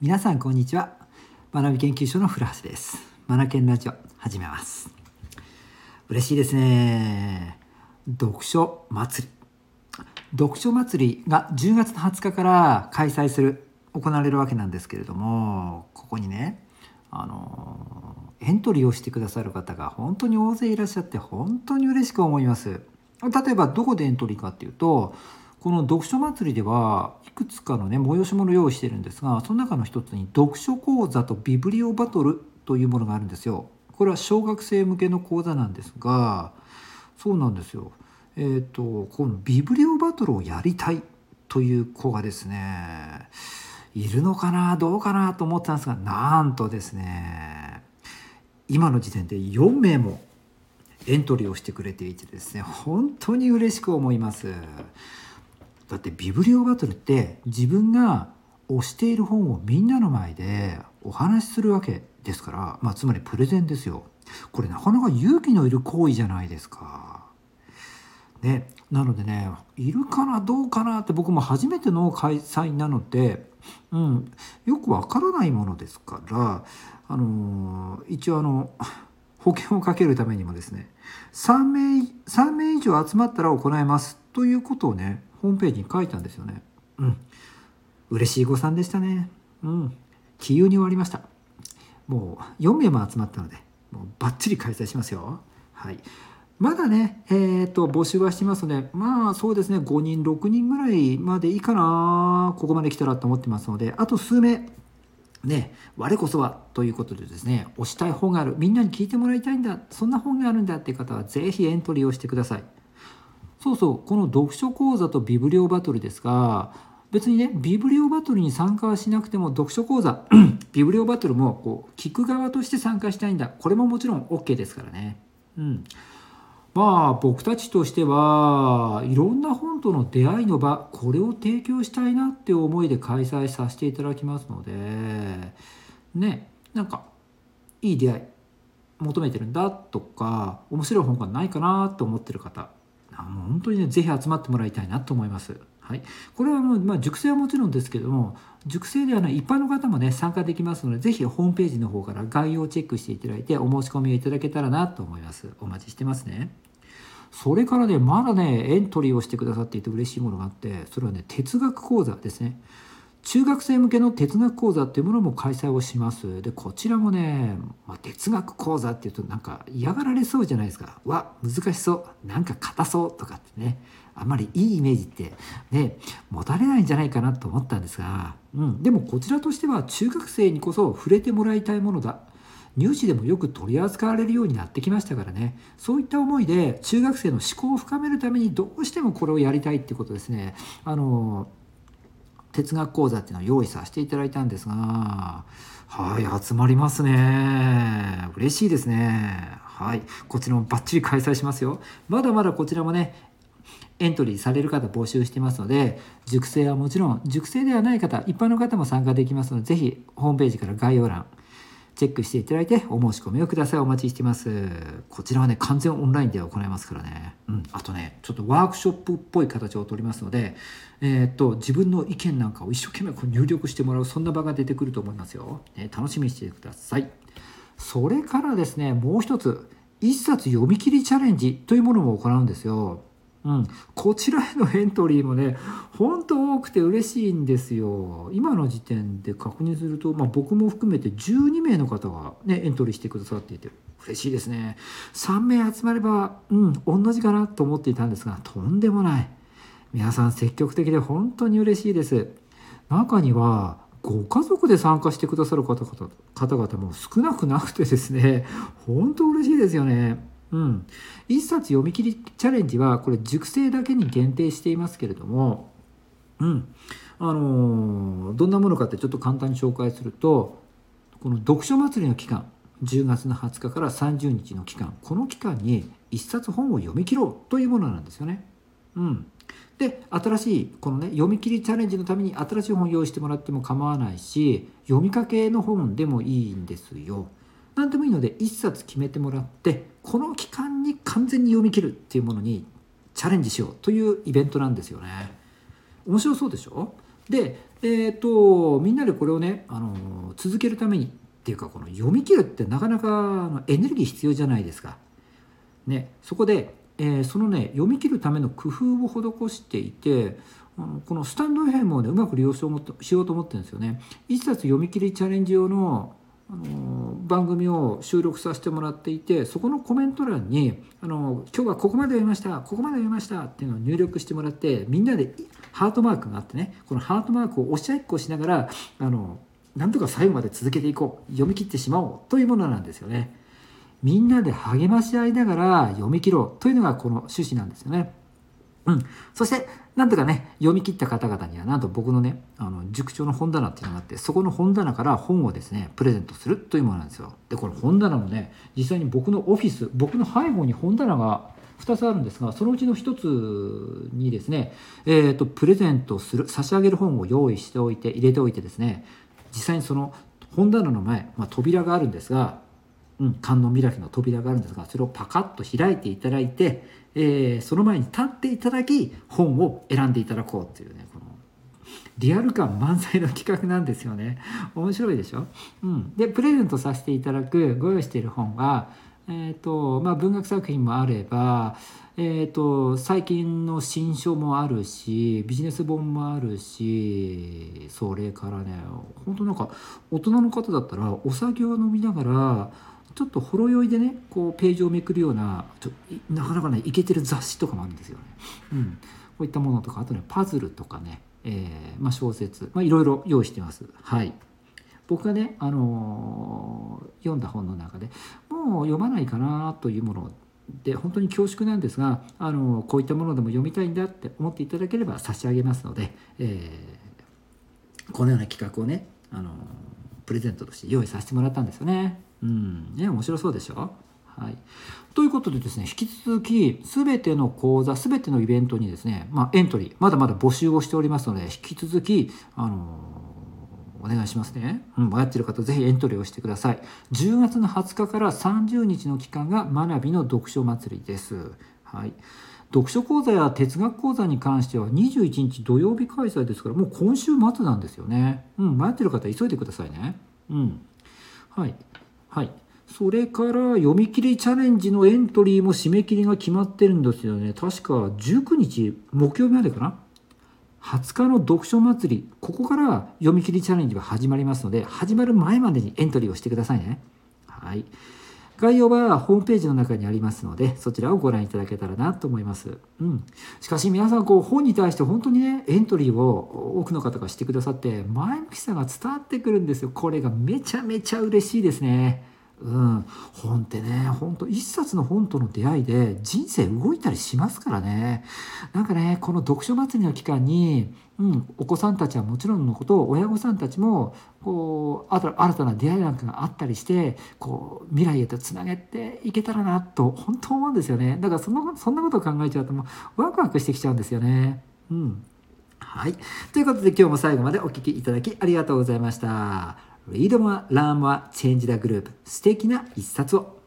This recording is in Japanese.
皆さんこんにちは。学び研究所の古橋です。学研ラジオ始めます。嬉しいですね。読書祭り。読書祭りが10月の20日から開催する行われるわけなんですけれどもここにねあのエントリーをしてくださる方が本当に大勢いらっしゃって本当に嬉しく思います。例えばどこでエントリーかっていうとこの読書祭りではいくつかのね催し物を用意してるんですがその中の一つに読書講座とビブリオバトルというものがあるんですよ。これは小学生向けの講座なんですがそうなんですよ。えっ、ー、とこのビブリオバトルをやりたいという子がですねいるのかなどうかなと思ってたんですがなんとですね今の時点で4名もエントリーをしてくれていてですね本当に嬉しく思います。だってビブリオバトルって自分が推している本をみんなの前でお話しするわけですから、まあ、つまりプレゼンですよ。これなかなか勇気のいる行為じゃないですか。ね、なのでねいるかなどうかなって僕も初めての開催なので、うん、よくわからないものですから、あのー、一応あの保険をかけるためにもですね3名 ,3 名以上集まったら行いますということをねホームページに書いたんですよね。うん。嬉しい誤算でしたね。うん。気有に終わりました。もう4名も集まったので、もうバッチリ開催しますよ。はい。まだね、えー、と、募集はしてますので、まあそうですね、5人、6人ぐらいまでいいかな、ここまで来たらと思ってますので、あと数名、ね、我こそはということでですね、推したい本がある、みんなに聞いてもらいたいんだ、そんな本があるんだっていう方は、ぜひエントリーをしてください。そうそうこの読書講座とビブリオバトルですが別にねビブリオバトルに参加はしなくても読書講座 ビブリオバトルもこう聞く側として参加したいんだこれももちろん OK ですからね。うんまあ僕たちとしてはいろんな本との出会いの場これを提供したいなって思いで開催させていただきますのでねなんかいい出会い求めてるんだとか面白い本がないかなと思ってる方もう本当にね是非集まってもらいたいなと思います。はい、これはもう、まあ、熟成はもちろんですけども熟成ではない一般の方もね参加できますので是非ホームページの方から概要をチェックしていただいてお申し込みをいただけたらなと思います。お待ちしてますね。それからねまだねエントリーをしてくださっていて嬉しいものがあってそれはね哲学講座ですね。中学生向けの哲学講座っていうものも開催をします。で、こちらもね、まあ、哲学講座っていうとなんか嫌がられそうじゃないですか。わ、難しそう。なんか硬そうとかってね。あんまりいいイメージってね、持たれないんじゃないかなと思ったんですが、うん。でもこちらとしては中学生にこそ触れてもらいたいものだ。入試でもよく取り扱われるようになってきましたからねそういった思いで中学生の思考を深めるためにどうしてもこれをやりたいってことですねあの哲学講座っていうのを用意させていただいたんですがはい集まりますね。嬉しいですね。はいこちらもバッチリ開催しますよ。まだまだこちらもねエントリーされる方募集してますので熟成はもちろん熟成ではない方一般の方も参加できますので是非ホームページから概要欄チェックしていただいてお申し込みをください。お待ちしてます。こちらはね完全オンラインで行いますからね。うん。あとねちょっとワークショップっぽい形をとりますのでえー、っと自分の意見なんかを一生懸命こう入力してもらうそんな場が出てくると思いますよ、ね、楽しみにしてください。それからですねもう一つ一冊読み切りチャレンジというものも行うんですよ。うん、こちらへのエントリーもね本当多くて嬉しいんですよ。今の時点で確認すると、まあ、僕も含めて12名の方が、ね、エントリーしてくださっていて嬉しいですね。3名集まればうん同じかなと思っていたんですがとんでもない。皆さん積極的で本当に嬉しいです。中にはご家族で参加してくださる方々方々も少なくなくてですね本当嬉しいですよね。うん、1冊読み切りチャレンジはこれ熟成だけに限定していますけれども、うんあのー、どんなものかってちょっと簡単に紹介するとこの読書祭りの期間10月の20日から30日の期間この期間に1冊本を読み切ろうというものなんですよね。うん、で新しいこのね読み切りチャレンジのために新しい本を用意してもらっても構わないし読みかけの本でもいいんですよ。何でもいいので1冊決めてもらってこの期間に完全に読み切るっていうものにチャレンジしようというイベントなんですよね。面白そうでしょ？で、えっ、とみんなでこれをね、あの続けるためにっていうかこの読み切るってなかなかエネルギー必要じゃないですか。ね、そこで、えー、そのね読み切るための工夫を施していてこのスタンド FM をねうまく利用しようと思ってるんですよね。一冊読み切りチャレンジ用のあの番組を収録させてもらっていてそこのコメント欄にあの「今日はここまで読みましたここまで読みました」っていうのを入力してもらってみんなでハートマークがあってねこのハートマークを押し合いっこしながらあのなんとか最後まで続けていこう読み切ってしまおうというものなんですよね。みんなで励まし合いながら読み切ろうというのがこの趣旨なんですよね。うん、そしてなんとかね読み切った方々にはなんと僕のねあの塾長の本棚っていうのがあってそこの本棚から本をですねプレゼントするというものなんですよ。でこの本棚もね実際に僕のオフィス僕の背後に本棚が2つあるんですがそのうちの1つにですね、えーと、プレゼントする差し上げる本を用意しておいて入れておいてですね実際にその本棚の前、まあ、扉があるんですが、うん、観音開きの扉があるんですがそれをパカッと開いていただいてえー、その前に立っていただき本を選んでいただこうというねこのリアル感満載の企画なんですよね。面白いでしょ、うん、でプレゼントさせていただくご用意している本はえーとまあ、文学作品もあれば、えーと、最近の新書もあるしビジネス本もあるしそれからね本当なんか大人の方だったらお酒を飲みながらちょっとほろ酔いでねこうページをめくるようなちょなかなかねいけてる雑誌とかもあるんですよね。うん、こういったものとかあとねパズルとかね、えー、まあ、小説、まあ、いろいろ用意してます。はい僕がね、あのー、読んだ本の中でもう読まないかなというもので本当に恐縮なんですが、あのー、こういったものでも読みたいんだって思っていただければ差し上げますので、えー、このような企画をね、あのプレゼントとして用意させてもらったんですよね。うん。ね面白そうでしょ？はい、ということでですね引き続き全ての講座全てのイベントにですね、まあ、エントリーまだまだ募集をしておりますので引き続き、あのー、お願いしますね、うん、迷ってる方ぜひエントリーをしてください。10月の20日から30日の期間が学びの読書祭りです、はい、読書講座や哲学講座に関しては21日土曜日開催ですからもう今週末なんですよね、うん、迷ってる方急いでくださいね。うん。はい。はい。それから読み切りチャレンジのエントリーも締め切りが決まってるんですよね。確か19日木曜日までかな？20日の読書祭り。ここから読み切りチャレンジは始まりますので始まる前までにエントリーをしてくださいね。はい。概要はホームページの中にありますのでそちらをご覧いただけたらなと思います、うん、しかし皆さんこう本に対して本当にねエントリーを多くの方がしてくださって前向きさが伝わってくるんですよ。これがめちゃめちゃ嬉しいですね。うん、本ってね本当一冊の本との出会いで人生動いたりしますからねなんかねこの読書祭りの期間に、うん、お子さんたちはもちろんのこと親御さんたちもこう新たな出会いなんかがあったりしてこう未来へとつなげていけたらなと本当思うんですよねだからそのそんなことを考えちゃうともうワクワクしてきちゃうんですよね。うんはい。ということで今日も最後までお聴きいただきありがとうございました。Read More, Learn More, Change the Group 素敵な一冊を